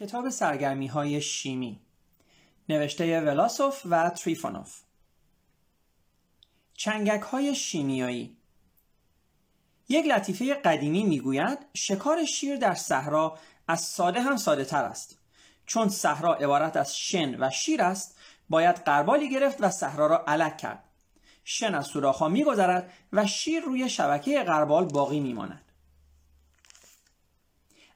کتاب سرگرمی های شیمی نوشته ولاسوف و تریفانوف چنگک های شیمیایی. یک لطیفه قدیمی می‌گوید شکار شیر در صحرا از ساده هم ساده تر است. چون صحرا عبارت از شن و شیر است باید قربالی گرفت و صحرا را علک کرد. شن از سوراخها میگذرد و شیر روی شبکه قربال باقی میماند.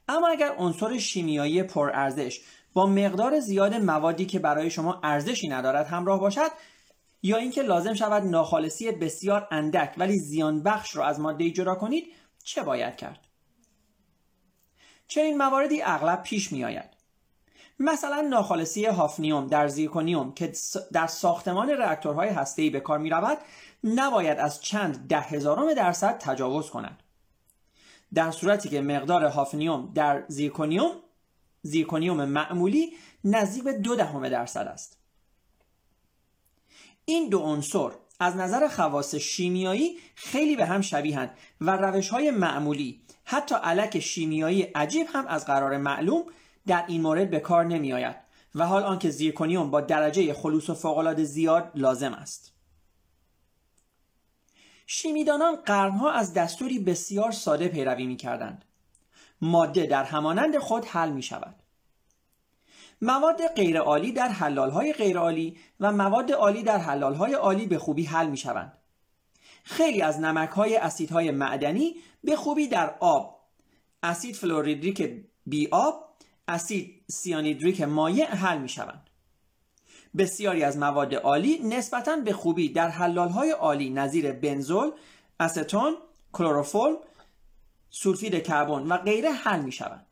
اما اگر عنصر شیمیایی پرارزش با مقدار زیاد موادی که برای شما ارزشی ندارد همراه باشد یا اینکه لازم شود ناخالصی بسیار اندک ولی زیان بخش را از ماده جدا کنید چه باید کرد؟ چنین مواردی اغلب پیش می آید مثلا ناخالصی هافنیوم در زیرکونیوم که در ساختمان رأکتورهای هسته‌ای به کار می رود نباید از چند ده هزارم درصد تجاوز کند. در صورتی که مقدار هافنیوم در زیرکونیوم زیرکونیوم معمولی نزدیک به دو دهم درصد است. این دو عنصر از نظر خواص شیمیایی خیلی به هم شبیهند و روش های معمولی حتی علک شیمیایی عجیب هم از قرار معلوم در این مورد به کار نمی آید و حال آنکه زیرکونیوم با درجه خلوص و فوقالعاده زیاد لازم است. شیمیدانان قرنها از دستوری بسیار ساده پیروی می کردند. ماده در همانند خود حل می شود. مواد غیرعالی در حلالهای غیرعالی و مواد عالی در حلالهای عالی به خوبی حل می شوند. خیلی از نمکهای اسیدهای معدنی به خوبی در آب اسید فلوریدریک بی آب اسید سیانیدریک مایع حل می شوند. بسیاری از مواد عالی نسبتا به خوبی در حلالهای عالی نظیر بنزول، استون، کلروفول، سولفید کربن و غیره حل می شوند.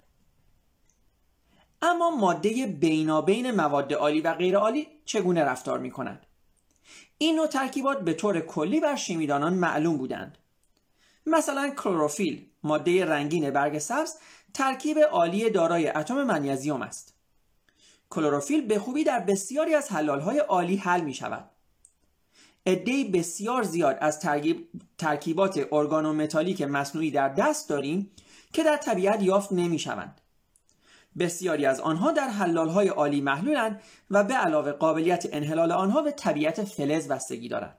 اما ماده بینابین مواد عالی و غیر عالی چگونه رفتار می کنند؟ این نوع ترکیبات به طور کلی بر شیمیدانان معلوم بودند. مثلا کلروفیل ماده رنگین برگ سبز ترکیب عالی دارای اتم منیزیم است. کلروفیل به خوبی در بسیاری از حلالهای عالی حل می شود. عده بسیار زیاد از ترکیب، ترکیبات ارگانومتالیک مصنوعی در دست داریم که در طبیعت یافت نمی شوند. بسیاری از آنها در حلالهای عالی محلولند و به علاوه قابلیت انحلال آنها به طبیعت فلز بستگی دارند.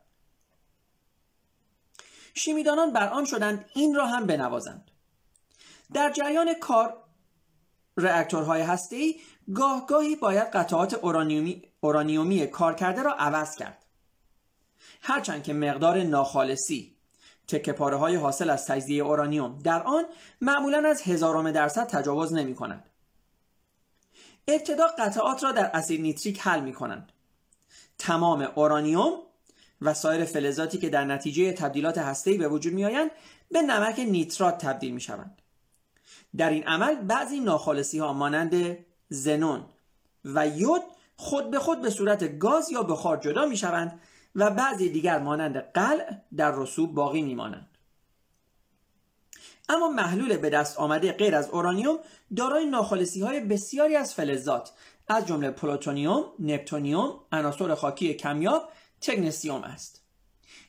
شیمیدانان بر آن شدند این را هم بنوازند. در جریان کار رأکتورهای هسته‌ای گاه گاهی باید قطعات اورانیومی, اورانیومی کارکرده را عوض کرد هرچند که مقدار ناخالصی تکه پاره های حاصل از تجزیه اورانیوم در آن معمولا از هزارم درصد تجاوز نمی کند. ابتدا قطعات را در اسید نیتریک حل می کنند. تمام اورانیوم و سایر فلزاتی که در نتیجه تبدیلات هسته‌ای به وجود می آیند به نمک نیترات تبدیل می شوند. در این عمل بعضی ناخالصی ها مانند گزنون و یود خود به خود به صورت گاز یا بخار جدا می شوند و بعضی دیگر مانند قلع در رسوب باقی می مانند. اما محلول به دست آمده غیر از اورانیوم دارای ناخالصی های بسیاری از فلزات از جمله پلوتونیوم، نپتونیوم، عناصر خاکی کمیاب، تکنسیوم است.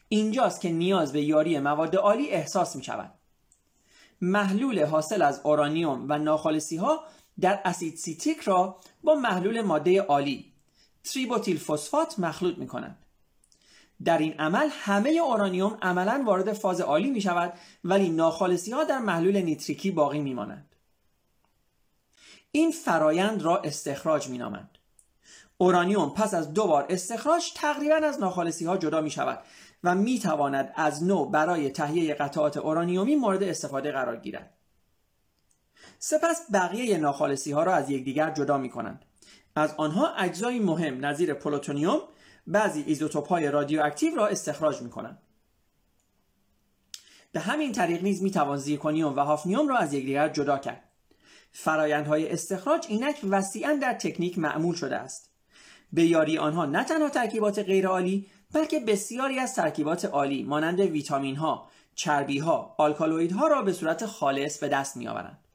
اینجاست که نیاز به یاری مواد آلی احساس می شود. محلول حاصل از اورانیوم و ناخالصی ها در اسید نیتریک را با محلول ماده آلی تریبوتیل فسفات مخلوط می کنند. در این عمل همه اورانیوم عملا وارد فاز آلی می شود ولی ناخالصی ها در محلول نیتریکی باقی می مانند. این فرایند را استخراج می نامند. اورانیوم پس از دو بار استخراج تقریبا از ناخالصی ها جدا می شود و می تواند از نو برای تهیه قطعات اورانیومی مورد استفاده قرار گیرد. سپس بقیه ناخالصی ها را از یکدیگر جدا می کنند. از آنها اجزای مهم نظیر پلوتونیوم بعضی ایزوتوپ های رادیواکتیو را استخراج می کنند. به همین طریق نیز می توان زیرکونیوم و هافنیوم را از یکدیگر جدا کرد. فرایندهای استخراج اینک وسیعا در تکنیک معمول شده است. به یاری آنها نه تنها ترکیبات غیرعالی بلکه بسیاری از ترکیبات عالی مانند ویتامین ها، چربی ها، ها را به صورت خالص به دست می آورند.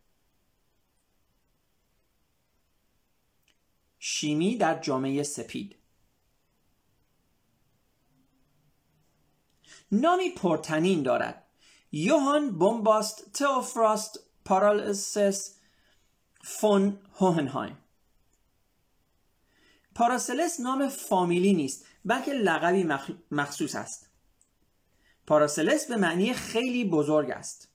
شیمی در جامعه سپید. نامی پرتنین دارد. یوهان بومباست تئوفراست پارالسس فون هوهنهایم. پاراسلس نام فامیلی نیست. بلکه لقبی مخصوص است. پاراسلس به معنی خیلی بزرگ است.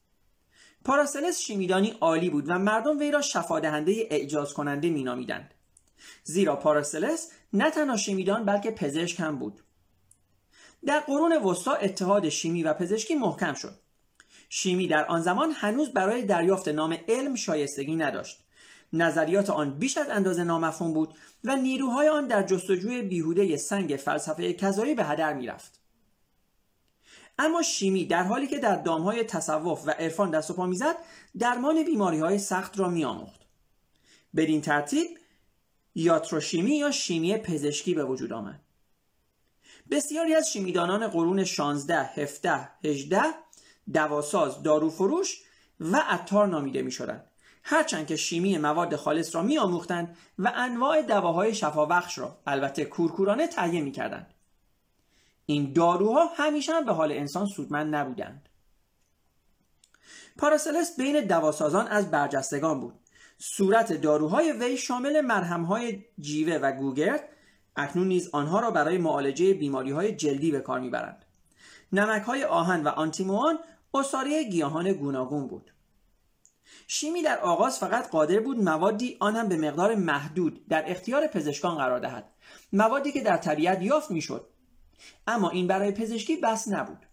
پاراسلس شیمیدانی عالی بود و مردم وی را شفادهنده اعجاز کننده مینامیدند. زیرا پاراسلس نه تنها شیمیدان بلکه پزشک هم بود. در قرون وسطا اتحاد شیمی و پزشکی محکم شد. شیمی در آن زمان هنوز برای دریافت نام علم شایستگی نداشت. نظریات آن بیش از اندازه نامفهوم بود و نیروهای آن در جستجوی بیهوده سنگ فلسفه کذایی به هدر می‌رفت. اما شیمی در حالی که در دامهای تصوف و عرفان دست و پا می‌زد درمان بیماری های سخت را میآموخت. بدین ترتیب یاتروشیمی یا شیمی پزشکی به وجود آمد. بسیاری از شیمیدانان قرون 16, 17, 18 دواساز، داروفروش و عطار نامیده می شدند. هرچند که شیمی مواد خالص را می آموختند و انواع دواهای شفابخش را البته کورکورانه تهیه می کردند. این داروها همیشه هم به حال انسان سودمند نبودند. پاراسلس بین دواسازان از برجستگان بود. صورت داروهای وی شامل مرهمهای جیوه و گوگرد اکنون نیز آنها را برای معالجه بیماری های جلدی به کار می‌برند. نمک های آهن و آنتیموان اصاره گیاهان گوناگون بود. شیمی در آغاز فقط قادر بود موادی آن هم به مقدار محدود در اختیار پزشکان قرار دهد. موادی که در طبیعت یافت می‌شد. اما این برای پزشکی بس نبود.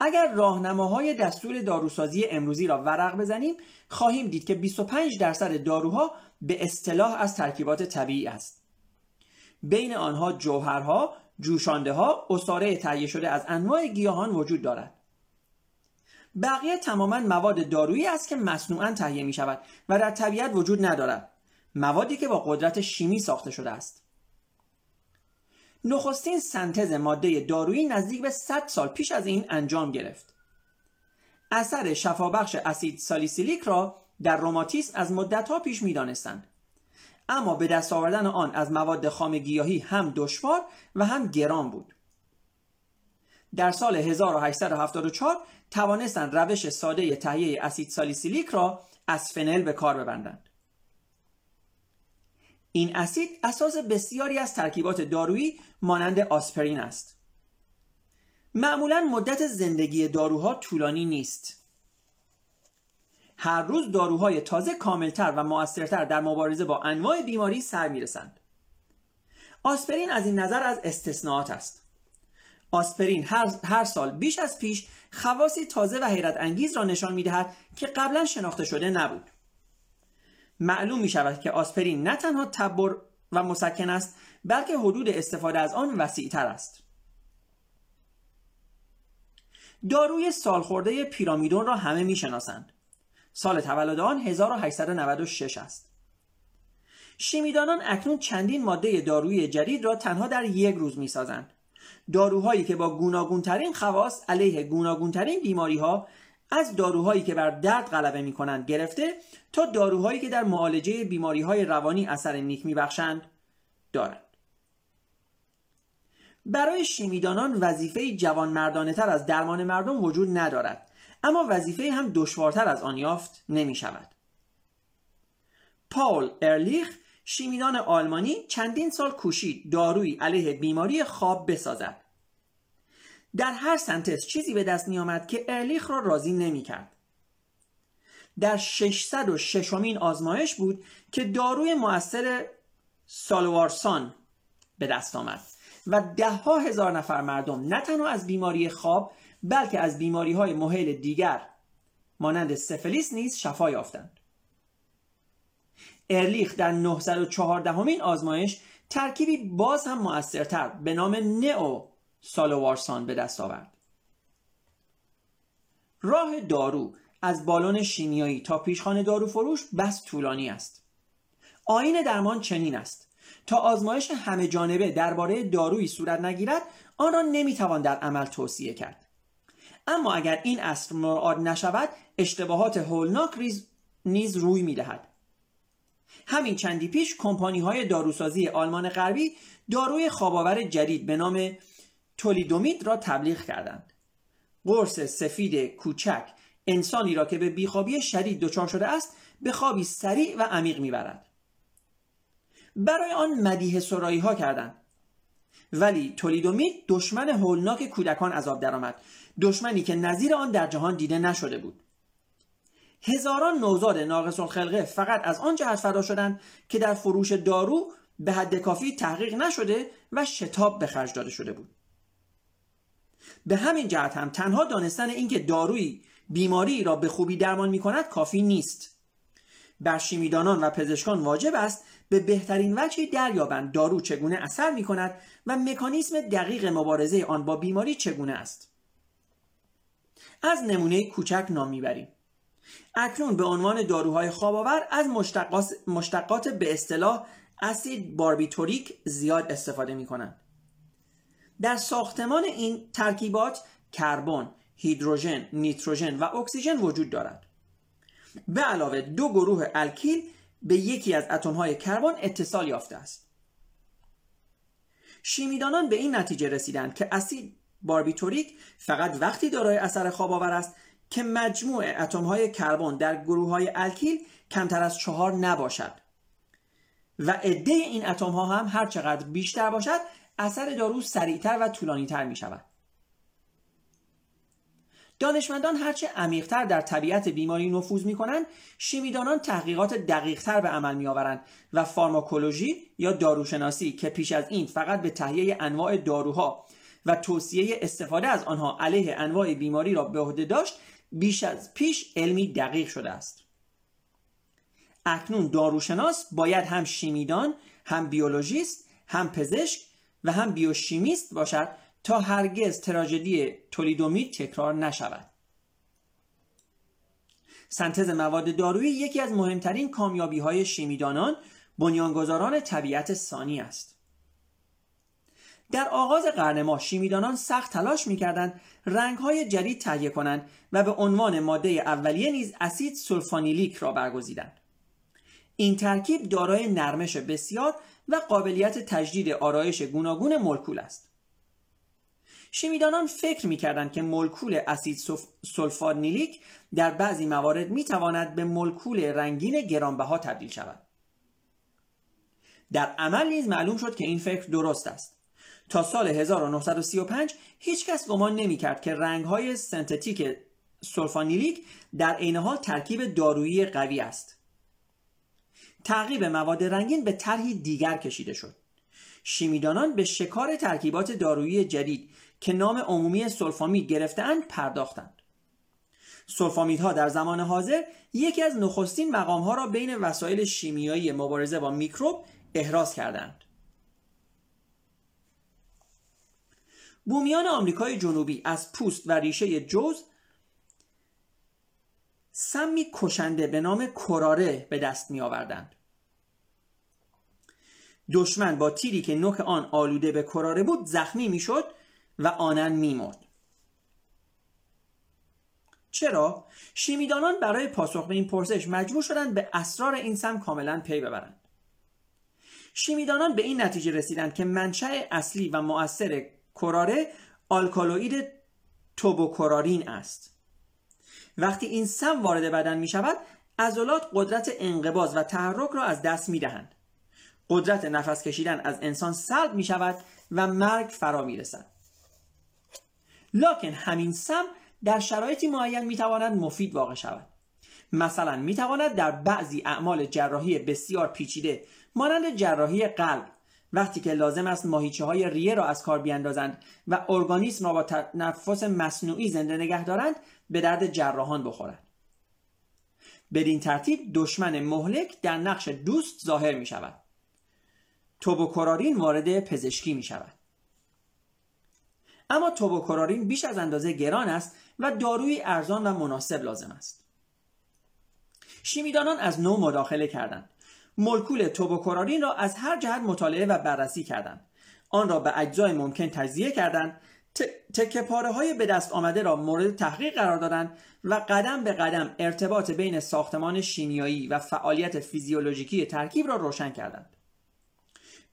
اگر راهنماهای دستور داروسازی امروزی را ورق بزنیم خواهیم دید که 25 درصد داروها به اصطلاح از ترکیبات طبیعی است. بین آنها جوهرها جوشانده ها اصاره تهیه شده از انواع گیاهان وجود دارد. بقیه تماما مواد دارویی است که مصنوعا تهیه می شود و در طبیعت وجود ندارد. موادی که با قدرت شیمی ساخته شده است. نخستین سنتز ماده دارویی نزدیک به 100 سال پیش از این انجام گرفت. اثر شفابخش اسید سالیسیلیک را در روماتیسم از مدتها پیش می‌دانستند. اما به دست آوردن آن از مواد خام گیاهی هم دشوار و هم گران بود. در سال 1874 توانستند روش ساده تهیه اسید سالیسیلیک را از فنل به کار ببندند. این اسید اساس بسیاری از ترکیبات دارویی مانند آسپرین است. معمولا مدت زندگی داروها طولانی نیست. هر روز داروهای تازه کاملتر و موثرتر در مبارزه با انواع بیماری سر می‌رسند. آسپرین از این نظر از استثناءات است. آسپرین هر, هر سال بیش از پیش خواصی تازه و حیرت انگیز را نشان می دهد که قبلا شناخته شده نبود معلوم می شود که آسپرین نه تنها تبر و مسکن است بلکه حدود استفاده از آن وسیع تر است داروی سالخورده پیرامیدون را همه می شناسند. سال تولد آن 1896 است. شیمیدانان اکنون چندین ماده دارویی جدید را تنها در یک روز می سازند. داروهایی که با گوناگونترین خواص علیه گوناگونترین بیماری ها از داروهایی که بر درد غلبه می کنند گرفته تا داروهایی که در معالجه بیماری های روانی اثر نیک می بخشند دارند. برای شیمیدانان وظیفه جوان مردانه تر از درمان مردم وجود ندارد اما وظیفه هم دشوارتر از آن یافت نمی شود. پاول ارلیخ شیمیدان آلمانی چندین سال کوشید دارویی علیه بیماری خواب بسازد در هر سنتس چیزی به دست می آمد که ارلیخ را راضی نمی کرد. در 606 امین آزمایش بود که داروی مؤثر سالوارسان به دست آمد و ده ها هزار نفر مردم نه تنها از بیماری خواب بلکه از بیماری های دیگر مانند سفلیس نیز شفا یافتند. ارلیخ در 914 همین آزمایش ترکیبی باز هم موثرتر به نام نئو سالوارسان به دست آورد. راه دارو از بالون شیمیایی تا پیشخانه دارو فروش بس طولانی است. آین درمان چنین است. تا آزمایش همه جانبه درباره دارویی صورت نگیرد آن را نمی‌توان در عمل توصیه کرد. اما اگر این اصل مراعات نشود اشتباهات هولناک نیز روی می‌دهد. همین چندی پیش کمپانی های داروسازی آلمان غربی داروی خواباور جدید به نام تولیدومید را تبلیغ کردند. قرص سفید کوچک انسانی را که به بیخوابی شدید دچار شده است به خوابی سریع و عمیق می‌برد. برای آن مدیه سرایی ها کردند. ولی تولیدومیت دشمن هولناک کودکان عذاب درآمد. دشمنی که نظیر آن در جهان دیده نشده بود. هزاران نوزاد ناقص الخلقه فقط از آن جهت فدا شدند که در فروش دارو به حد کافی تحقیق نشده و شتاب به خرج داده شده بود. به همین جهت هم تنها دانستن اینکه دارویی بیماری را به خوبی درمان می کند کافی نیست. بر شیمیدانان و پزشکان واجب است به بهترین وجهی دریابند دارو چگونه اثر می کند و مکانیسم دقیق مبارزه آن با بیماری چگونه است. از نمونه کوچک نام می‌بریم. اکنون به عنوان داروهای خوابآور از مشتقات به اصطلاح اسید باربیتوریک زیاد استفاده می کنند. در ساختمان این ترکیبات کربن، هیدروژن، نیتروژن و اکسیژن وجود دارد. به علاوه دو گروه الکیل به یکی از اتمهای کربن اتصال یافته است. شیمیدانان به این نتیجه رسیدند که اسید باربیتوریک فقط وقتی دارای اثر خواب آور است که مجموع اتمهای کربن در گروه های الکیل کمتر از چهار نباشد و عده این اتم ها هم هر چقدر بیشتر باشد اثر دارو سریعتر و طولانیتر می شود. دانشمندان هرچه عمیقتر در طبیعت بیماری نفوذ می کنند شیمیدانان تحقیقات دقیقتر به عمل می آورند و فارماکولوژی یا داروشناسی که پیش از این فقط به تهیه انواع داروها و توصیه استفاده از آنها علیه انواع بیماری را به عهده داشت بیش از پیش علمی دقیق شده است. اکنون داروشناس باید هم شیمیدان هم بیولوژیست هم پزشک و هم بیوشیمیست باشد تا هرگز تراژدی تولیدومیت تکرار نشود. سنتز مواد دارویی یکی از مهمترین کامیابی های شیمیدانان بنیانگذاران طبیعت ثانی است. در آغاز قرن ما شیمیدانان سخت تلاش می‌کردند رنگهای جدید تهیه کنند و به عنوان ماده اولیه نیز اسید سولفانیلیک را برگزیدند. این ترکیب دارای نرمش بسیار و قابلیت تجدید آرایش گوناگون مولکول است. شیمیدانان فکر می‌کردند که مولکول اسید سولفانیلیک در بعضی موارد می‌تواند به مولکول رنگین گرانبها تبدیل شود. در عمل نیز معلوم شد که این فکر درست است. تا سال 1935 هیچ کس گمان نمی کرد که رنگ های سنتتیک سولفانیلیک در عین حال ترکیب دارویی قوی است. تعقیب مواد رنگین به طرحی دیگر کشیده شد. شیمیدانان به شکار ترکیبات دارویی جدید که نام عمومی سولفامید گرفتهاند پرداختند. سولفامیدها در زمان حاضر یکی از نخستین مقامها را بین وسایل شیمیایی مبارزه با میکروب احراز کردند. بومیان آمریکای جنوبی از پوست و ریشه جوز سمی کشنده به نام کراره به دست می آوردند. دشمن با تیری که نوک آن آلوده به کراره بود زخمی می‌شد و آنن میمرد. چرا؟ شیمیدانان برای پاسخ به این پرسش مجبور شدند به اسرار این سم کاملا پی ببرند. شیمیدانان به این نتیجه رسیدند که منشأ اصلی و مؤثر کراره آلکالوئید توبوکرارین است. وقتی این سم وارد بدن می شود عضلات قدرت انقباز و تحرک را از دست می دهند قدرت نفس کشیدن از انسان سلب می شود و مرگ فرا می رسد لکن همین سم در شرایطی معین می تواند مفید واقع شود. مثلا می تواند در بعضی اعمال جراحی بسیار پیچیده مانند جراحی قلب وقتی که لازم است ماهیچه های ریه را از کار بیاندازند و ارگانیسم را با تنفس مصنوعی زنده نگه دارند به درد جراحان بخورند. بدین ترتیب دشمن مهلک در نقش دوست ظاهر می شود توبوکورارین وارد پزشکی می شود اما توبوکورارین بیش از اندازه گران است و داروی ارزان و مناسب لازم است. شیمیدانان از نو مداخله کردند. مولکول توبوکورارین را از هر جهت مطالعه و بررسی کردند. آن را به اجزای ممکن تجزیه کردند. تکه پاره های به دست آمده را مورد تحقیق قرار دادند و قدم به قدم ارتباط بین ساختمان شیمیایی و فعالیت فیزیولوژیکی ترکیب را روشن کردند.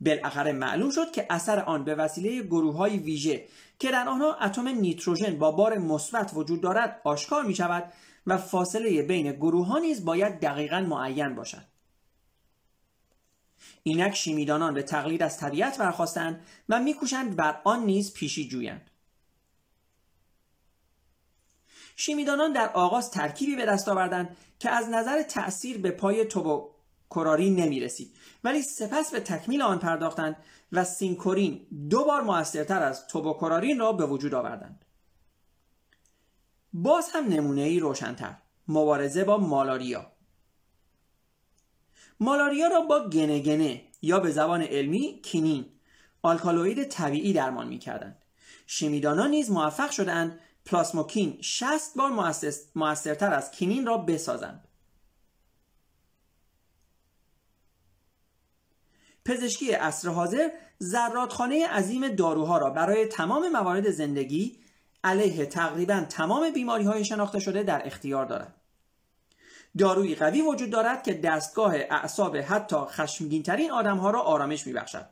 بالاخره معلوم شد که اثر آن به وسیله گروه های ویژه که در آنها اتم نیتروژن با بار مثبت وجود دارد آشکار می شود و فاصله بین گروه ها نیز باید دقیقا معین باشد. اینک شیمیدانان به تقلید از طبیعت برخواستند و میکوشند بر آن نیز پیشی جویند. شیمیدانان در آغاز ترکیبی به دست آوردند که از نظر تأثیر به پای توبوکوراری نمی رسید ولی سپس به تکمیل آن پرداختند و سینکورین دو بار موثرتر از توبوکورارین را به وجود آوردند. باز هم نمونه ای روشنتر مبارزه با مالاریا مالاریا را با گنه یا به زبان علمی کینین آلکالوئید طبیعی درمان می‌کردند. شیمیدانان نیز موفق شدند پلاسموکین 60 بار موثرتر از کینین را بسازند. پزشکی عصر حاضر زرادخانه عظیم داروها را برای تمام موارد زندگی علیه تقریبا تمام بیماری های شناخته شده در اختیار دارد. داروی قوی وجود دارد که دستگاه اعصاب حتی خشمگینترین آدمها را آرامش میبخشد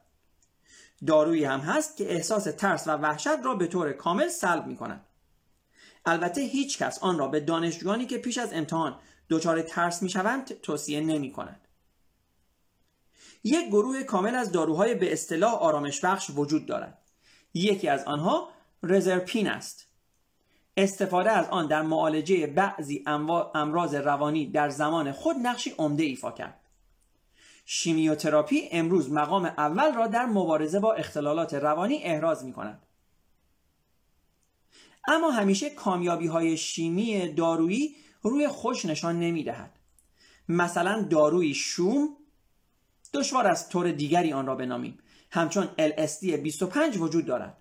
دارویی هم هست که احساس ترس و وحشت را به طور کامل سلب می کند. البته هیچ کس آن را به دانشجویانی که پیش از امتحان دچار ترس می شوند توصیه نمی کند. یک گروه کامل از داروهای به اصطلاح آرامش بخش وجود دارد. یکی از آنها رزرپین است. استفاده از آن در معالجه بعضی امراض روانی در زمان خود نقشی عمده ایفا کرد. شیمیوتراپی امروز مقام اول را در مبارزه با اختلالات روانی احراز می کند. اما همیشه کامیابی های شیمی دارویی روی خوش نشان نمی دهد. مثلا داروی شوم دشوار از طور دیگری آن را بنامیم همچون LSD 25 وجود دارد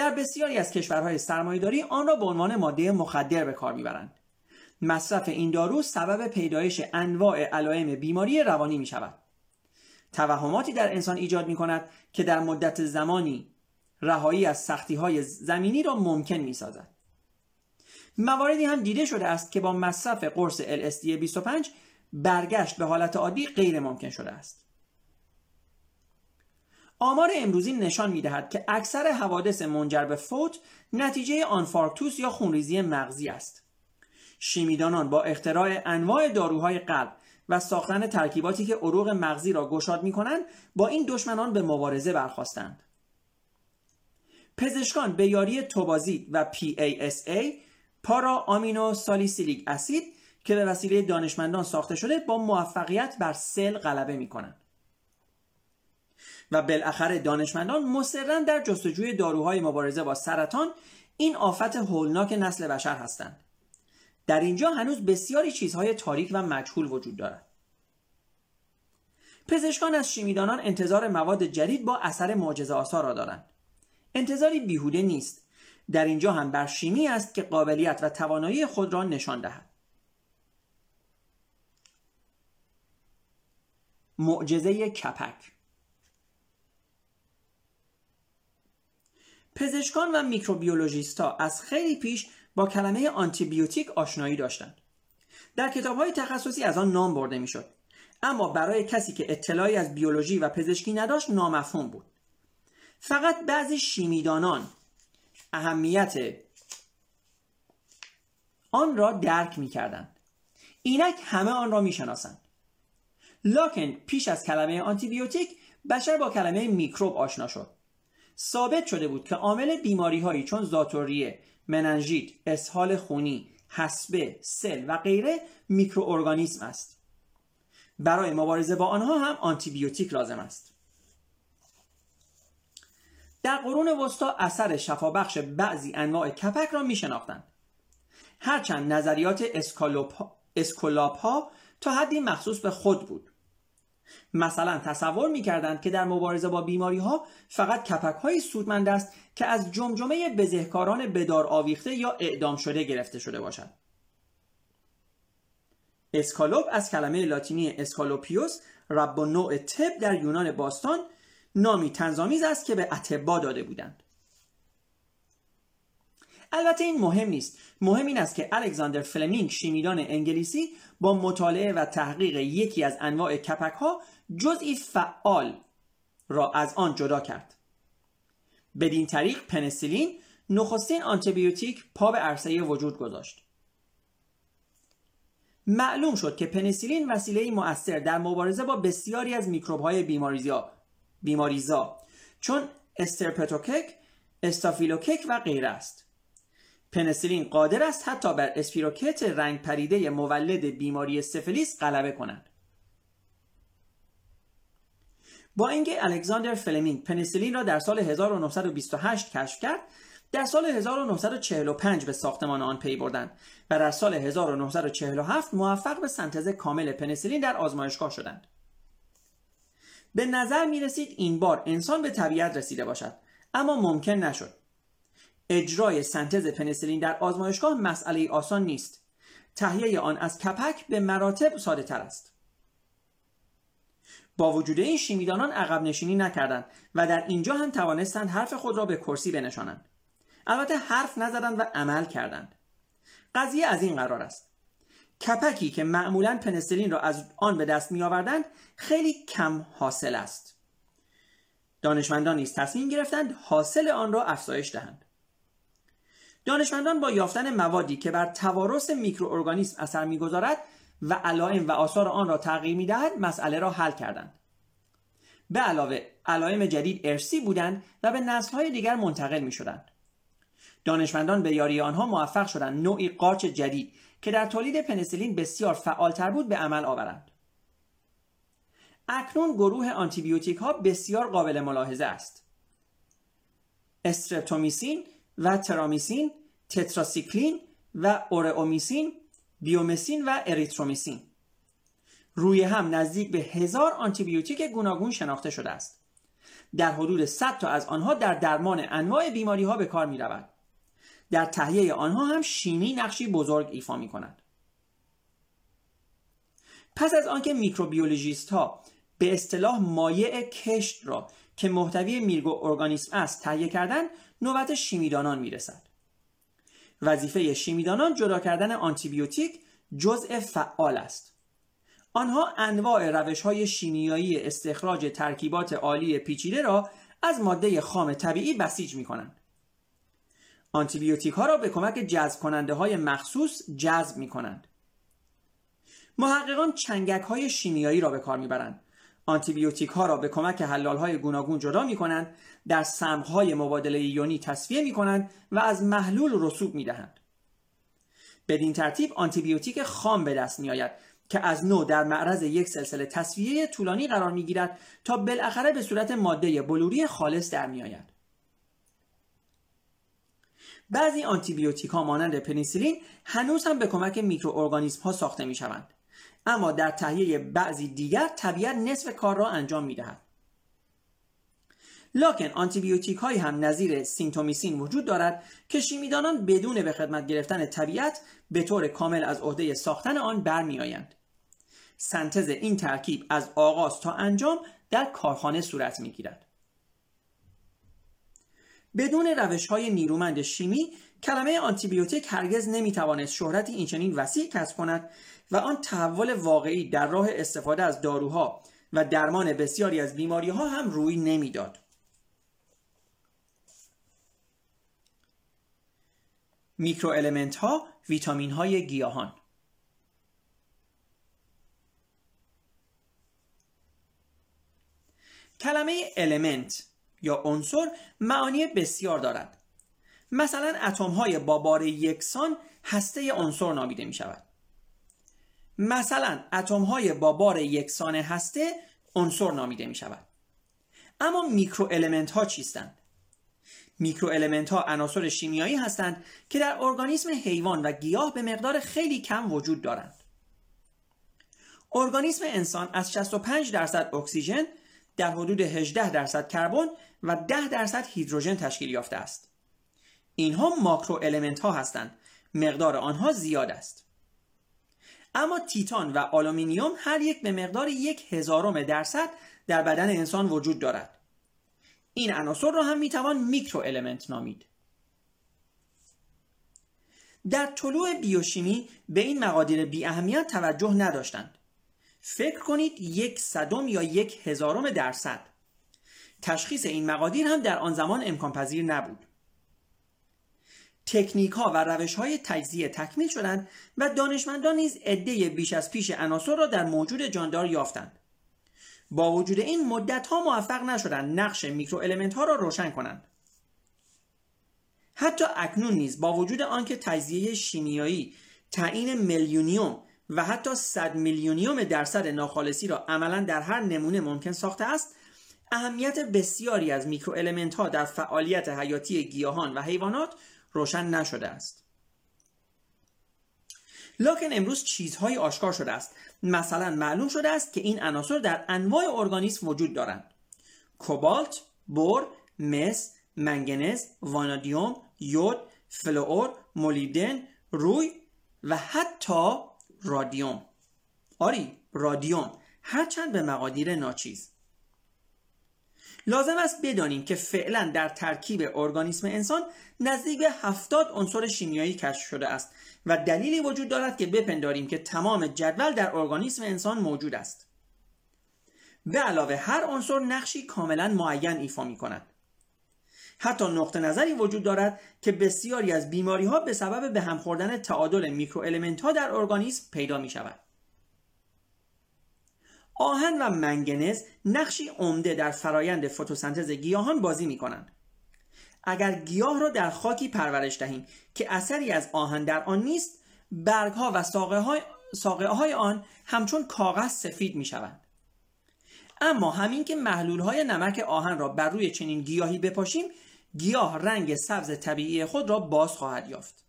در بسیاری از کشورهای سرمایهداری آن را به عنوان ماده مخدر به کار می‌برند مصرف این دارو سبب پیدایش انواع علائم بیماری روانی می شود توهماتی در انسان ایجاد می کند که در مدت زمانی رهایی از سختی های زمینی را ممکن می سازد. مواردی هم دیده شده است که با مصرف قرص LSD 25 برگشت به حالت عادی غیر ممکن شده است. آمار امروزی نشان می دهد که اکثر حوادث منجر به فوت نتیجه آنفارکتوس یا خونریزی مغزی است. شیمیدانان با اختراع انواع داروهای قلب و ساختن ترکیباتی که عروق مغزی را گشاد می کنند با این دشمنان به مبارزه برخواستند. پزشکان به یاری توبازید و PASA پارا آمینو سالیسیلیک اسید که به وسیله دانشمندان ساخته شده با موفقیت بر سل غلبه می کنند. و بالاخره دانشمندان مصرا در جستجوی داروهای مبارزه با سرطان این آفت هولناک نسل بشر هستند. در اینجا هنوز بسیاری چیزهای تاریک و مجهول وجود دارد. پزشکان از شیمیدانان انتظار مواد جدید با اثر معجزه آسا را دارند. انتظاری بیهوده نیست. در اینجا هم بر شیمی است که قابلیت و توانایی خود را نشان دهد. معجزه کپک پزشکان و میکروبیولوژیستا از خیلی پیش با کلمه آنتیبیوتیک آشنایی داشتند. در کتاب های تخصصی از آن نام برده می‌شد. اما برای کسی که اطلاعی از بیولوژی و پزشکی نداشت نامفهوم بود. فقط بعضی شیمیدانان اهمیت آن را درک می کردند. اینک همه آن را می شناسند. لاکن پیش از کلمه آنتیبیوتیک بشر با کلمه میکروب آشنا شد. ثابت شده بود که عامل بیماری هایی چون زاتوریه، مننژیت، اسهال خونی، حسبه، سل و غیره میکروارگانیسم است. برای مبارزه با آنها هم آنتیبیوتیک لازم است. در قرون وسطا اثر شفابخش بعضی انواع کپک را می شناختند. هرچند نظریات اسکولاپ ها تا حدی مخصوص به خود بود. مثلا تصور می‌کردند که در مبارزه با بیماری ها فقط کپک های سودمند است که از جمجمه بزهکاران به دار آویخته یا اعدام شده گرفته شده باشد. اسکالوپ از کلمه لاتینی اسکالوپیوس رب‌النوع طب در یونان باستان نامی طنزآمیز است که به اطبا داده بودند. البته این مهم نیست. مهم این است که الکساندر فلمینگ شیمیدان انگلیسی با مطالعه و تحقیق یکی از انواع کپک ها جزئی فعال را از آن جدا کرد. بدین طریق پنیسیلین نخستین آنتیبیوتیک پا به عرصه وجود گذاشت. معلوم شد که پنیسیلین وسیله مؤثر در مبارزه با بسیاری از میکروب های بیماریزا بیماریزا چون استرپتوکک، استافیلوکک و غیره است. پنیسیلین قادر است حتی بر اسپیروکت رنگ پریده مولد بیماری سفلیس غلبه کند. با اینکه الکساندر فلمینگ پنیسیلین را در سال 1928 کشف کرد در سال 1945 به ساختمان آن پی بردند و در سال 1947 موفق به سنتز کامل پنیسیلین در آزمایشگاه شدند. به نظر می رسید این بار انسان به طبیعت رسیده باشد اما ممکن نشد. اجرای سنتز پنیسیلین در آزمایشگاه مسئله آسان نیست. تهیه آن از کپک به مراتب ساده تر است. با وجود این شیمیدانان عقب نشینی نکردند و در اینجا هم توانستند حرف خود را به کرسی بنشانند. البته حرف نزدند و عمل کردند قضیه از این قرار است کپکی که معمولا پنسلین را از آن به دست می آوردند خیلی کم حاصل است دانشمندان نیز تصمیم گرفتند حاصل آن را افزایش دهند دانشمندان با یافتن موادی که بر توارث میکروارگانیسم اثر می‌گذارد و علائم و آثار آن را تغییر می‌دهد مسئله را حل کردند. به علاوه علائم جدید ارسی بودند و به نسلهای دیگر منتقل می شدند. دانشمندان به یاری آنها موفق شدند نوعی قارچ جدید که در تولید پنیسیلین بسیار فعالتر بود به عمل آورند. اکنون گروه آنتیبیوتیک ها بسیار قابل ملاحظه است. استرپتومیسین و ترامیسین تتراسیکلین و اورئومیسین بیومسین و اریترومیسین روی هم نزدیک به هزار آنتیبیوتیک گوناگون شناخته شده است در حدود 100 تا از آنها در درمان انواع بیماری ها به کار می رود. در تهیه آنها هم شیمی نقشی بزرگ ایفا می کند. پس از آنکه میکروبیولوژیست ها به اصطلاح مایع کشت را که محتوی میرگو ارگانیسم است تهیه کردن نوبت شیمیدانان می‌رسد وظیفه شیمیدانان جدا کردن آنتیبیوتیک جزء فعال است آنها انواع روش های شیمیایی استخراج ترکیبات عالی پیچیده را از ماده خام طبیعی بسیج می کنند. آنتیبیوتیک ها را به کمک جذب کننده های مخصوص جذب می کنند. محققان چنگک های شیمیایی را به کار می‌برند. آنتیبیوتیک ها را به کمک حلال های گوناگون جدا می کنند، در سمغ های مبادله یونی تصفیه می کنند و از محلول رسوب می دهند. بدین ترتیب آنتیبیوتیک خام به دست می آید که از نو در معرض یک سلسله تصفیه طولانی قرار می گیرد تا بالاخره به صورت ماده بلوری خالص در می آید. بعضی آنتیبیوتیک ها مانند پنیسیلین هنوز هم به کمک میکروارگانیسم ها ساخته می شوند. اما در تهیه بعضی دیگر طبیعت نصف کار را انجام می دهد. لکن آنتیبیوتیک هایی هم نظیر سینتومیسین وجود دارد که شیمیدانان بدون به خدمت گرفتن طبیعت به طور کامل از عهده ساختن آن برمیآیند. سنتز این ترکیب از آغاز تا انجام در کارخانه صورت می گیرد. بدون روش های نیرومند شیمی کلمه آنتیبیوتیک هرگز نمی‌توانست شهرتی اینچنین وسیع کسب کند و آن تحول واقعی در راه استفاده از داروها و درمان بسیاری از بیماری ها هم روی نمی‌داد. میکرو المنت ها ویتامین های گیاهان کلمه المنت یا عنصر معانی بسیار دارد مثلا اتم های با بار یکسان هسته عنصر نامیده می شود مثلا اتم های با بار یکسان هسته عنصر نامیده می شود اما میکرو المنت ها چیستند؟ میکرو المنت ها عناصر شیمیایی هستند که در ارگانیسم حیوان و گیاه به مقدار خیلی کم وجود دارند. ارگانیسم انسان از 65 درصد اکسیژن در حدود 18 درصد کربن و 10 درصد هیدروژن تشکیل یافته است. اینها ماکرو المنت ها هستند. مقدار آنها زیاد است. اما تیتان و آلومینیوم هر یک به مقدار یک هزارم درصد در بدن انسان وجود دارد. این عناصر را هم می‌توان میکرو المنت نامید. در طلوع بیوشیمی به این مقادیر بی اهمیت توجه نداشتند. فکر کنید یک صدم یا یک هزارم درصد تشخیص این مقادیر هم در آن زمان امکان پذیر نبود تکنیک ها و روش های تجزیه تکمیل شدند و دانشمندان نیز عده بیش از پیش عناصر را در موجود جاندار یافتند. با وجود این مدت ها موفق نشدند نقش میکرو ها را روشن کنند. حتی اکنون نیز با وجود آنکه تجزیه شیمیایی تعیین میلیونیوم و حتی 100 میلیونیوم درصد ناخالصی را عملا در هر نمونه ممکن ساخته است اهمیت بسیاری از میکرو ها در فعالیت حیاتی گیاهان و حیوانات روشن نشده است. لکن امروز چیزهایی آشکار شده است. مثلا معلوم شده است که این عناصر در انواع ارگانیسم وجود دارند. کوبالت بور مس منگنز وانادیوم یود فلور مولیدن روی و حتی رادیوم. آری رادیوم. هرچند به مقادیر ناچیز. لازم است بدانیم که فعلا در ترکیب ارگانیسم انسان نزدیک به هفتاد عنصر شیمیایی کشف شده است و دلیلی وجود دارد که بپنداریم که تمام جدول در ارگانیسم انسان موجود است. به علاوه هر عنصر نقشی کاملا معین ایفا می کند حتی نقطه نظری وجود دارد که بسیاری از بیماری ها به سبب به هم خوردن تعادل میکرو ها در ارگانیسم پیدا می شود آهن و منگنز نقشی عمده در فرایند فتوسنتز گیاهان بازی می کنند. اگر گیاه را در خاکی پرورش دهیم که اثری از آهن در آن نیست برگ ها و ساقه های, آن همچون کاغذ سفید می شوند. اما همین که محلول های نمک آهن را بر روی چنین گیاهی بپاشیم گیاه رنگ سبز طبیعی خود را باز خواهد یافت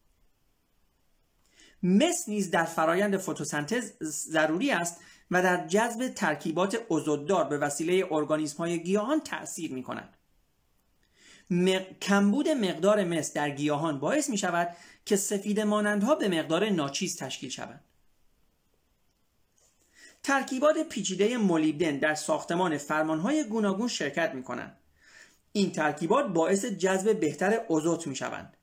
مس نیز در فرایند فتوسنتز ضروری است و در جذب ترکیبات ازوددار به وسیله ارگانیسم های گیاهان تأثیر می کند. کمبود مقدار مس در گیاهان باعث می شود که سفید مانندها به مقدار ناچیز تشکیل شوند. ترکیبات پیچیده مولیبدن در ساختمان فرمانهای گوناگون شرکت می کنند. این ترکیبات باعث جذب بهتر اوزوت می شوند.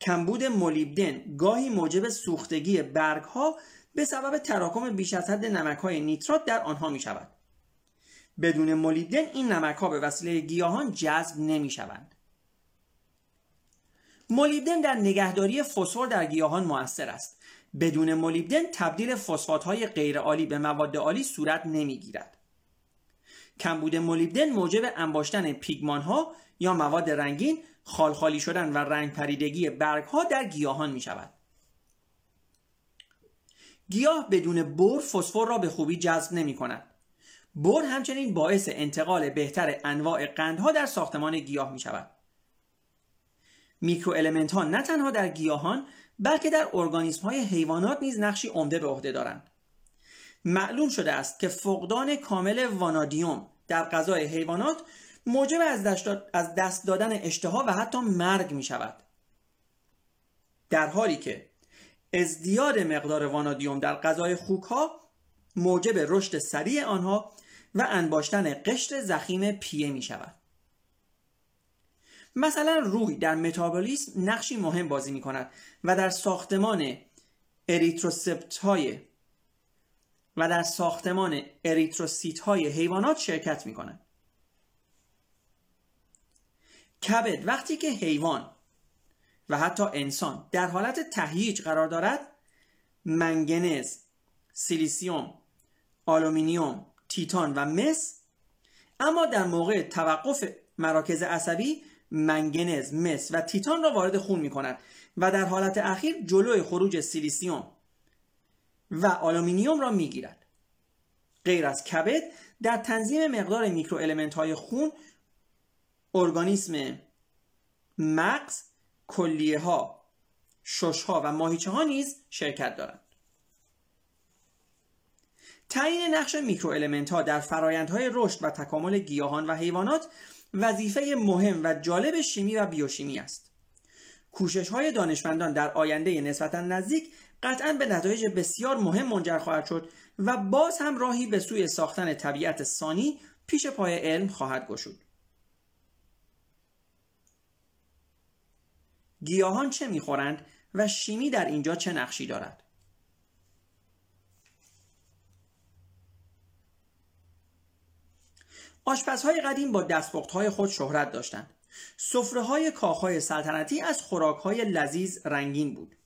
کمبود مولیبدن گاهی موجب سوختگی برگ ها به سبب تراکم بیش از حد نمک های نیترات در آنها می شود. بدون مولیبدن این نمک ها به وسیله گیاهان جذب نمی شوند. مولیبدن در نگهداری فسفر در گیاهان موثر است. بدون مولیبدن تبدیل فسفات های غیرعالی به مواد عالی صورت نمی گیرد. کمبود مولیبدن موجب انباشتن پیگمان ها یا مواد رنگین خالخالی شدن و رنگ پریدگی برگ ها در گیاهان می شود. گیاه بدون بر فسفر را به خوبی جذب نمی کند. بر همچنین باعث انتقال بهتر انواع قندها در ساختمان گیاه می شود. میکرو ها نه تنها در گیاهان بلکه در ارگانیسم های حیوانات نیز نقشی عمده به عهده دارند. معلوم شده است که فقدان کامل وانادیوم در غذای حیوانات موجب از دست دادن اشتها و حتی مرگ می شود. در حالی که ازدیاد مقدار وانادیوم در غذای خوک ها موجب رشد سریع آنها و انباشتن قشر ضخیم پیه می شود. مثلا روی در متابولیسم نقشی مهم بازی می کند و در ساختمان اریتروسپت های و در ساختمان اریتروسیت های حیوانات شرکت می کند. کبد وقتی که حیوان و حتی انسان در حالت تهییج قرار دارد منگنز، سیلیسیوم، آلومینیوم، تیتان و مس اما در موقع توقف مراکز عصبی منگنز، مس و تیتان را وارد خون می کند و در حالت اخیر جلوی خروج سیلیسیوم و آلومینیوم را می گیرد. غیر از کبد در تنظیم مقدار میکرو های خون ارگانیسم مغز کلیه ها شش ها و ماهیچه ها نیز شرکت دارند. تعیین نقش میکرو ها در فرایندهای رشد و تکامل گیاهان و حیوانات وظیفه مهم و جالب شیمی و بیوشیمی است. کوشش های دانشمندان در آینده نسبتا نزدیک قطعا به نتایج بسیار مهم منجر خواهد شد و باز هم راهی به سوی ساختن طبیعت ثانی پیش پای علم خواهد گشود. گیاهان چه می‌خورند و شیمی در اینجا چه نقشی دارد آشپزهای قدیم با دستپختهای خود شهرت داشتند سفره های کاخهای سلطنتی از خوراک های لذیذ رنگین بود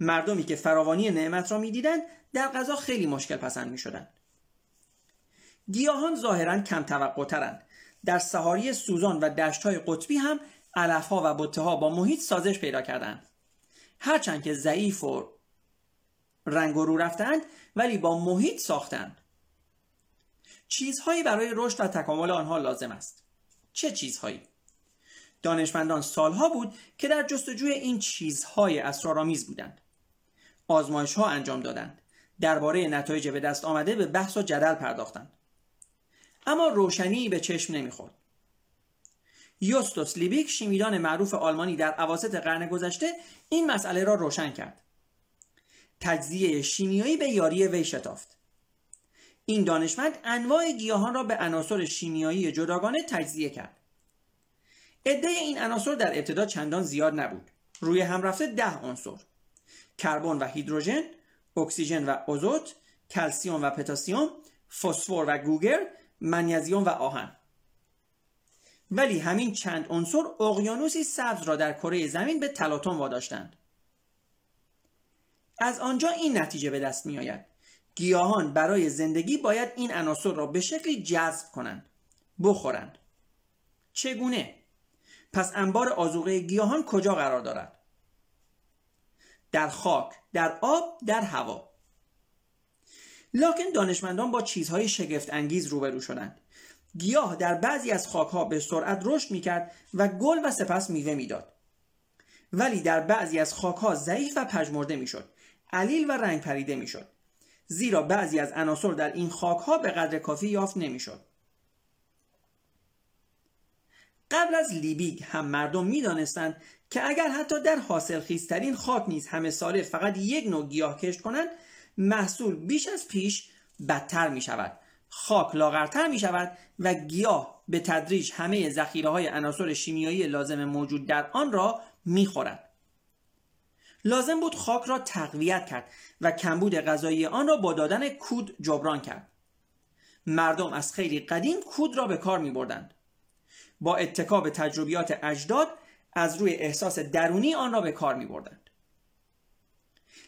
مردمی که فراوانی نعمت را می‌دیدند در غذا خیلی مشکل پسند می شدند. گیاهان ظاهرا کم توقع ترند. در سهاری سوزان و دشت های قطبی هم علفها و بطه ها با محیط سازش پیدا کردند. هرچند که ضعیف و رنگ و رو رفتند ولی با محیط ساختند. چیزهایی برای رشد و تکامل آنها لازم است. چه چیزهایی؟ دانشمندان سالها بود که در جستجوی این چیزهای اسرارآمیز بودند. آزمایش ها انجام دادند. درباره نتایج به دست آمده به بحث و جدل پرداختند. اما روشنی به چشم نمی‌خورد. یوستوس لیبیک شیمیدان معروف آلمانی در عواسط قرن گذشته این مسئله را روشن کرد. تجزیه شیمیایی به یاری وی شتافت. این دانشمند انواع گیاهان را به عناصر شیمیایی جداگانه تجزیه کرد. عده این عناصر در ابتدا چندان زیاد نبود. روی هم رفته ده عنصر. کربن و هیدروژن، اکسیژن و آزوت، کلسیوم و پتاسیم، فسفر و گوگر، منیزیم و آهن. ولی همین چند عنصر اقیانوسی سبز را در کره زمین به تلاطم واداشتند. از آنجا این نتیجه به دست می آید. گیاهان برای زندگی باید این عناصر را به شکلی جذب کنند بخورند. چگونه؟ پس انبار آزوقه گیاهان کجا قرار دارد؟ در خاک در آب در هوا. لکن دانشمندان با چیزهای شگفت انگیز روبرو شدند. گیاه در بعضی از خاکها به سرعت رشد می‌کرد و گل و سپس میوه می‌داد. ولی در بعضی از خاکها ضعیف و پژمرده می‌شد. علیل و رنگ پریده می‌شد. زیرا بعضی از عناصر در این خاک ها به قدر کافی یافت نمی‌شد. قبل از لیبیگ هم مردم می‌دانستند که اگر حتی در حاصل خیزترین خاک نیز همه ساله فقط یک نوع گیاه کشت کنند محصول بیش از پیش بدتر می شود خاک لاغرتر می شود و گیاه به تدریج همه ذخیره های عناصر شیمیایی لازم موجود در آن را می خورد. لازم بود خاک را تقویت کرد و کمبود غذایی آن را با دادن کود جبران کرد مردم از خیلی قدیم کود را به کار می بردند. با اتکا به تجربیات اجداد از روی احساس درونی آن را به کار می بردند.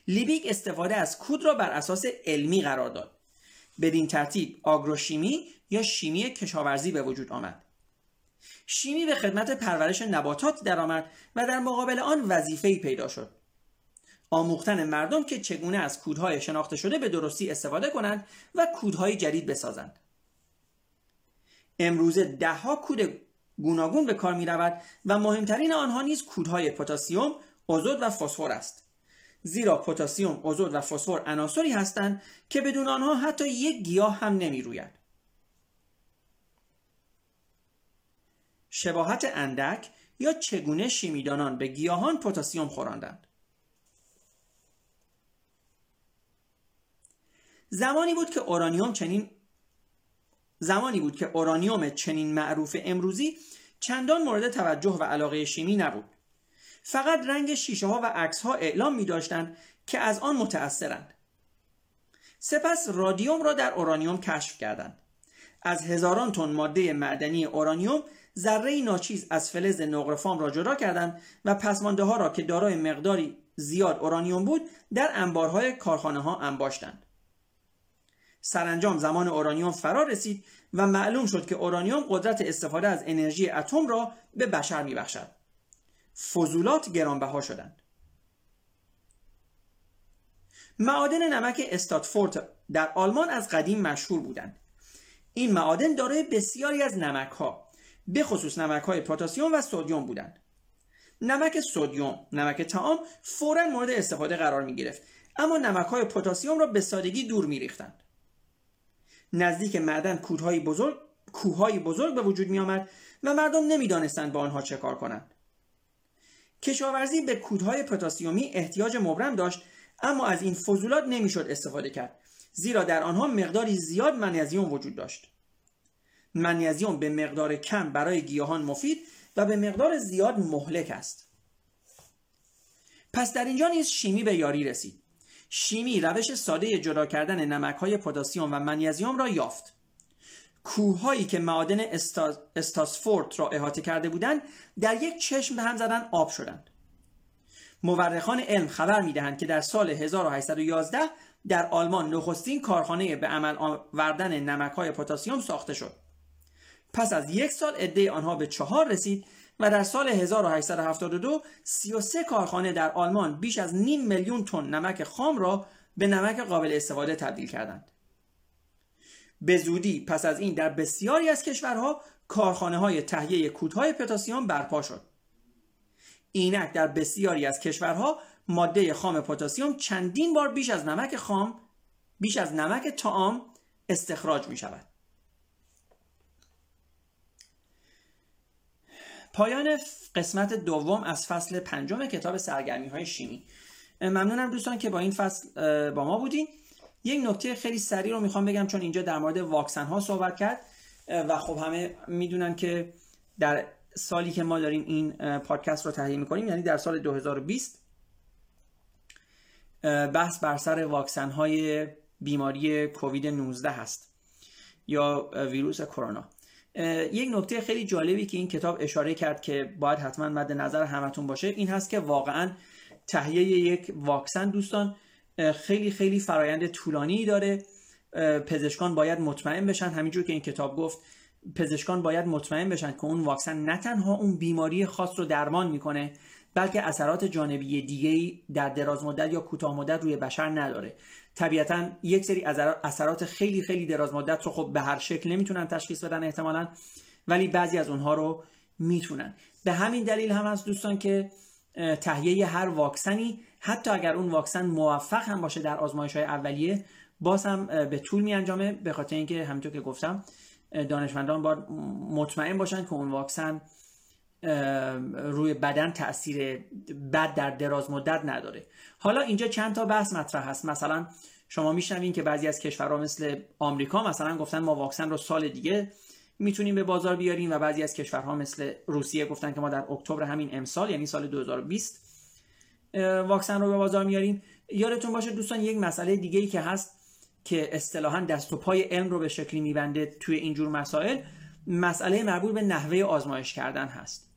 لیبیک استفاده از کود را بر اساس علمی قرار داد. بدین ترتیب آگروشیمی یا شیمی کشاورزی به وجود آمد. شیمی به خدمت پرورش نباتات درآمد و در مقابل آن وظیفه‌ای پیدا شد. آموختن مردم که چگونه از کودهای شناخته شده به درستی استفاده کنند و کودهای جدید بسازند امروزه دهها کود گوناگون به کار می رود و مهمترین آنها نیز کودهای پتاسیم، ازود و فسفر است. زیرا پتاسیم، ازود و فسفر عناصری هستند که بدون آنها حتی یک گیاه هم نمی روید. شباهت اندک یا چگونه شیمیدانان به گیاهان پتاسیم خوراندند. زمانی بود که اورانیوم چنین زمانی بود که اورانیوم چنین معروف امروزی چندان مورد توجه و علاقه شیمی نبود فقط رنگ شیشه ها و عکس ها اعلام می داشتند که از آن متأثرند. سپس رادیوم را در اورانیوم کشف کردند. از هزاران تن ماده معدنی اورانیوم ذره ناچیز از فلز نقرفام را جدا کردند و پسمانده ها را که دارای مقداری زیاد اورانیوم بود در انبارهای کارخانه ها انباشتند. سرانجام زمان اورانیوم فرا رسید و معلوم شد که اورانیوم قدرت استفاده از انرژی اتم را به بشر میبخشد. فضولات گرانبها شدند. معادن نمک استاتفورت در آلمان از قدیم مشهور بودند. این معادن دارای بسیاری از نمک ها به خصوص نمک های پتاسیم و سودیوم بودند. نمک سودیوم نمک تعام فورا مورد استفاده قرار می گرفت اما نمک های پتاسیم را به سادگی دور می ریختند نزدیک معدن کودهای بزرگ کوههای بزرگ به وجود می آمد و مردم نمی‌دانستند با آنها چه کار کنند. کشاورزی به کودهای پتاسیومی احتیاج مبرم داشت اما از این فضولات نمی‌شد استفاده کرد زیرا در آنها مقداری زیاد منیزیم وجود داشت. منیزیم به مقدار کم برای گیاهان مفید و به مقدار زیاد مهلک است. پس در اینجا نیز شیمی به یاری رسید. شیمی روش ساده جدا کردن نمک های پتاسیم و منیزیم را یافت. کوههایی که معادن استاسفورت را احاطه کرده بودند در یک چشم به هم زدن آب شدند مورخان علم خبر می‌دهند که در سال 1811 در آلمان نخستین کارخانه به عمل آوردن نمک های پتاسیم ساخته شد پس از یک سال عده آنها به چهار رسید و در سال 1872 33 کارخانه در آلمان بیش از نیم میلیون تن نمک خام را به نمک قابل استفاده تبدیل کردند. به زودی پس از این در بسیاری از کشورها کارخانه های تهیه کودهای پتاسیم برپا شد. اینک در بسیاری از کشورها ماده خام پتاسیم چندین بار بیش از نمک خام بیش از نمک تام استخراج می شود. پایان قسمت دوم از فصل پنجم کتاب سرگرمی های شیمی ممنونم دوستان که با این فصل با ما بودین یک نکته خیلی سریع رو می‌خوام بگم چون اینجا در مورد واکسن ها صحبت کرد و خب همه می‌دونن که در سالی که ما داریم این پادکست رو تهیه می‌کنیم یعنی در سال 2020 بحث بر سر واکسن های بیماری کووید 19 هست یا ویروس کرونا. یک نکته خیلی جالبی که این کتاب اشاره کرد که باید حتما مد نظر همتون باشه این هست که واقعا تهیه یک واکسن دوستان خیلی خیلی فرایند طولانی داره. پزشکان باید مطمئن بشن. همینجور که این کتاب گفت پزشکان باید مطمئن بشن که اون واکسن نه تنها اون بیماری خاص رو درمان می‌کنه بلکه اثرات جانبی دیگه در دراز مدت یا کوتاه مدت روی بشر نداره. طبیعتا یک سری اثرات خیلی خیلی دراز مدت رو خب به هر شکل نمی‌تونن تشخیص بدن احتمالا ولی بعضی از اونها رو می‌تونن. به همین دلیل هم هست دوستان که تهیه هر واکسنی. حتی اگر اون واکسن موفق هم باشه در آزمایش های اولیه باز هم به طول می انجامه به خاطر اینکه همینطور که گفتم دانشمندان باید مطمئن باشن که اون واکسن روی بدن تاثیر بد در دراز مدت نداره. حالا اینجا چند تا بحث مطرح هست. مثلا شما میشنوین که بعضی از کشورها مثل آمریکا مثلا گفتن ما واکسن رو سال دیگه می‌تونیم به بازار بیاریم و بعضی از کشورها مثل روسیه گفتن که ما در اکتبر همین امسال یعنی سال 2020 واکسن رو به بازار میاریم. یادتون باشه دوستان یک مسئله دیگه ای که هست که اصطلاحا دست و پای علم رو به شکلی میبنده توی اینجور مسائل مسئله مربوط به نحوه آزمایش کردن هست.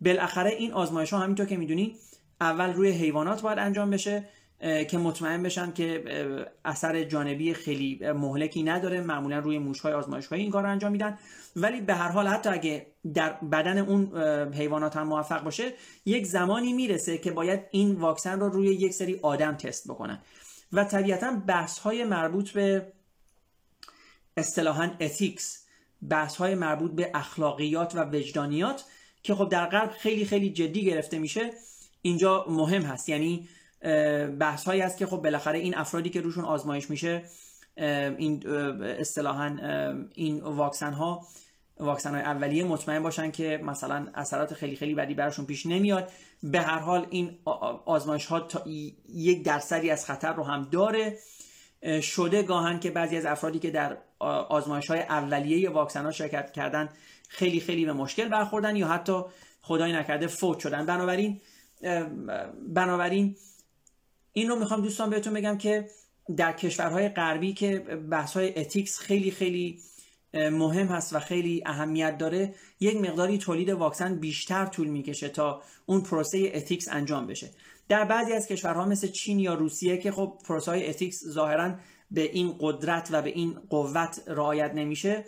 بالاخره این آزمایش ها همینطور که می‌دونی اول روی حیوانات باید انجام بشه. که مطمئن بشن که اثر جانبی خیلی مهلکی نداره. معمولا روی موشهای آزمایشگاهی این کار رو انجام میدن. ولی به هر حال حتی اگه در بدن اون حیوانات هم موفق باشه یک زمانی می‌رسه که باید این واکسن رو روی یک سری آدم تست بکنن. و طبیعتا بحث های مربوط به اصطلاحا اتیکس بحث های مربوط به اخلاقیات و وجدانیات که خب در غرب خیلی خیلی جدی گرفته میشه اینجا مهم هست. یعنی بحث هایی هست که خب بالاخره این افرادی که روشون آزمایش میشه این اصطلاحا این واکسن ها واکسن های اولیه مطمئن باشن که مثلا اثرات خیلی خیلی بدی براشون پیش نمیاد. به هر حال این آزمایش ها تا یک درصدی از خطر رو هم داره. شده گاهن که بعضی از افرادی که در آزمایش های اولیه واکسن ها شرکت کردن خیلی خیلی به مشکل برخوردن یا حتی خدای نکرده فوت شدن. بنابراین بنابراین این رو می‌خوام دوستان بهتون بگم که در کشورهای غربی که بحث های ethics خیلی خیلی مهم هست و خیلی اهمیت داره یک مقداری تولید واکسن بیشتر طول می‌کشه تا اون پروسه ethics انجام بشه. در بعضی از کشورها مثل چین یا روسیه که خب پروسه های ethics ظاهرا به این قدرت و به این قوت رعایت نمیشه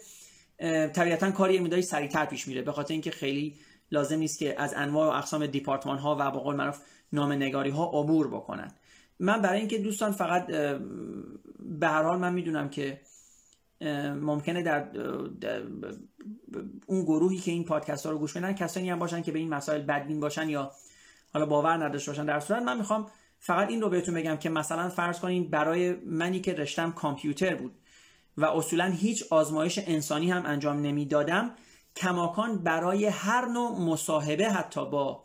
طبیعتا کاری مقداری سریعتر پیش میره. به خاطر اینکه خیلی لازم نیست که از انواع و اقسام دیپارتمان ها و به قول معروف نامنگاری ها عبور بکنن. من برای اینکه دوستان فقط به هر حال من می‌دونم که ممکنه در, اون گروهی که این پادکست ها رو گوش بدن کسانی هم باشن که به این مسائل بدبین باشن یا حالا باور نداشته باشن. در صورت من می‌خوام فقط این رو بهتون بگم که مثلا فرض کنین برای منی که رشتم کامپیوتر بود و اصولا هیچ آزمایش انسانی هم انجام نمی‌دادم کماکان برای هر نوع مصاحبه حتی با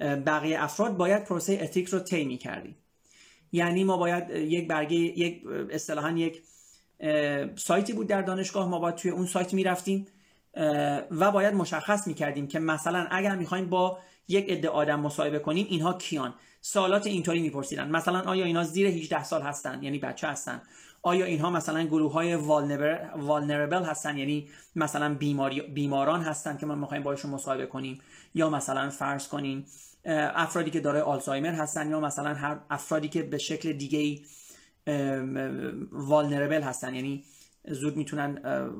بقیه افراد باید پروسه اتیک رو طی کردیم یعنی ما باید یک برگه یک اصطلاحا یک سایتی بود در دانشگاه. ما باید توی اون سایت می‌رفتیم و باید مشخص می‌کردیم که مثلا اگر می‌خوایم با یک عده آدم مصاحبه کنیم اینها کیان؟ سوالات اینطوری میپرسیدن. مثلا آیا اینا زیر 18 سال هستن؟ یعنی بچه هستن. آیا اینها مثلا گروه های والنربل هستن؟ یعنی مثلا بیماری بیماران هستن که ما می‌خوایم باشون مصاحبه کنیم یا مثلا فرض کنیم. افرادی که دارای آلزایمر هستن یا مثلا هر افرادی که به شکل دیگه ای والنربل هستن یعنی زود می‌تونن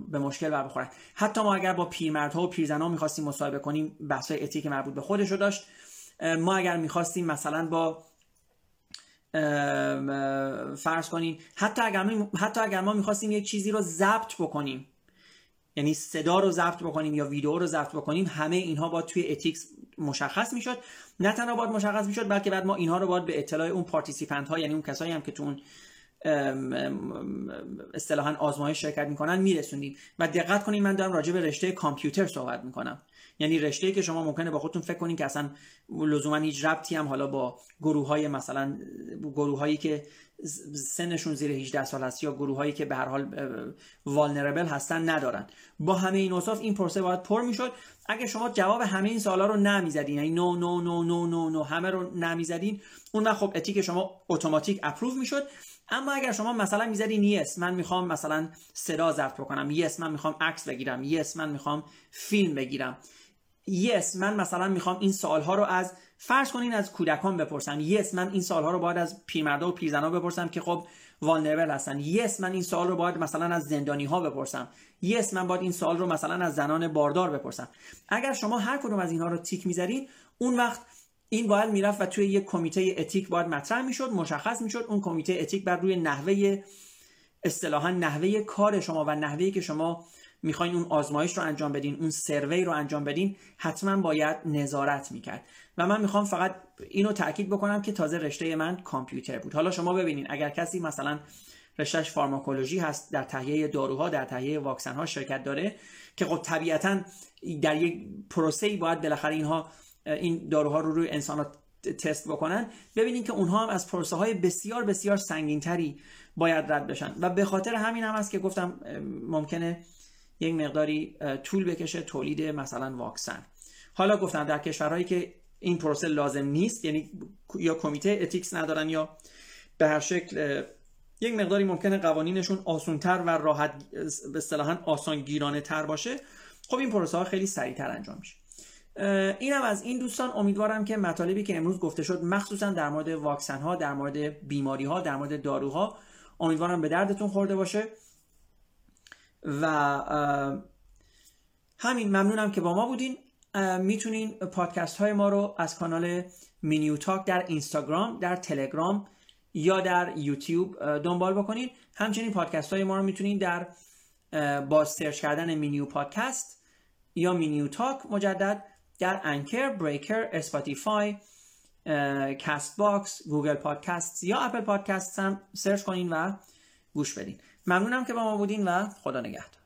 به مشکل بر بخورن حتی ما اگر با پیرمردها و پیرزنها می‌خواستیم مصاحبه کنیم بحث اتیک مربوط به خودش رو داشت. ما اگر می‌خواستیم مثلا با فرض کنین حتی اگر, حتی اگر ما می‌خواستیم یک چیزی رو ضبط بکنیم یعنی صدا رو ضبط بکنیم یا ویدیو رو ضبط بکنیم همه اینها با توی ethics مشخص می‌شد. نه تنها باید مشخص می‌شد بلکه بعد ما اینها رو باید به اطلاع اون participant ها یعنی اون کسایی هم که تو اون اصطلاحا آزمایش شرکت می‌کنن میرسوندیم و دقت کنید من دارم راجع به رشته کامپیوتر صحبت می‌کنم. یعنی رشته که شما ممکنه با خودتون فکر کنین که اصلا لزوما هیچ ربطی هم حالا با گروه های مثلا گروه هایی که سنشون زیر 18 سال هست یا گروه هایی که به هر حال والنربل هستن ندارن. با همه این اوصاف این پروسه باید پر می‌شد. اگه شما جواب همه این سوالا رو نمی‌زدین یعنی نو نو نو نو نو نو همه رو نمی‌زدین اون وقت خب اتیک شما اتوماتیک اپروو می‌شد. اما اگر شما مثلا می‌زدین یس من می‌خوام مثلا صدا ضبط بکنم یس من می‌خوام عکس بگیرم یس من می‌خوام فیلم بگیرم یس من مثلا می‌خوام این سوالها رو از فرض کنین از کودکان بپرسم یس من این سوالها رو باید از پیرمردا و پیرزنا بپرسم که خب والنربل هستن. یس من این سوال رو باید مثلا از زندانی ها بپرسم. یس من باید این سوال رو مثلا از زنان باردار بپرسم. اگر شما هر کدوم از اینها رو تیک می‌ذارین اون وقت این باید می‌رفت و توی یک کمیته اتیک باید مطرح می‌شد مشخص می‌شد. اون کمیته اتیک بر روی نحوه اصطلاحا نحوه کار شما و نحوه که شما می‌خواین اون آزمایش رو انجام بدین اون سروی رو انجام بدین حتما باید نظارت می‌کرد. و من می‌خوام فقط اینو تاکید بکنم که تازه رشته من کامپیوتر بود. حالا شما ببینین اگر کسی مثلا رشتهش فارماکولوژی هست در تهیه داروها در تهیه واکسن ها شرکت داره که خب طبیعتا در یک پروسه باید بالاخره اینها این داروها رو روی انسان تست بکنن. ببینین که اونها هم از پروسه های بسیار بسیار سنگین تری باید رد بشن. و به خاطر همین هم است که گفتم ممکنه یک مقداری طول بکشه تولید مثلا واکسن. حالا گفتم در کشورهایی که این پروسه لازم نیست یعنی یا کمیته اتیکس ندارن یا به هر شکل یک مقداری ممکنه قوانینشون آسونتر و راحت به اصطلاحا آسانگیرانه تر باشه. خب این پروسه ها خیلی سریعتر انجام میشه. اینم از این دوستان امیدوارم که مطالبی که امروز گفته شد مخصوصا در مورد واکسن ها در مورد بیماری ها در مورد داروها امیدوارم به دردتون خورده باشه. و همین ممنونم که با ما بودین. می‌تونین پادکست های ما رو از کانال مینیو تاک در اینستاگرام در تلگرام یا در یوتیوب دنبال بکنین. همچنین پادکست های ما رو می‌تونین در با search کردن مینیو پادکست یا مینیو تاک مجدد در Anchor، Breaker، Spotify، Castbox، Google Podcast یا Apple Podcast هم search کنین و گوش بدین. ممنونم که با ما بودین و خدا نگهدار.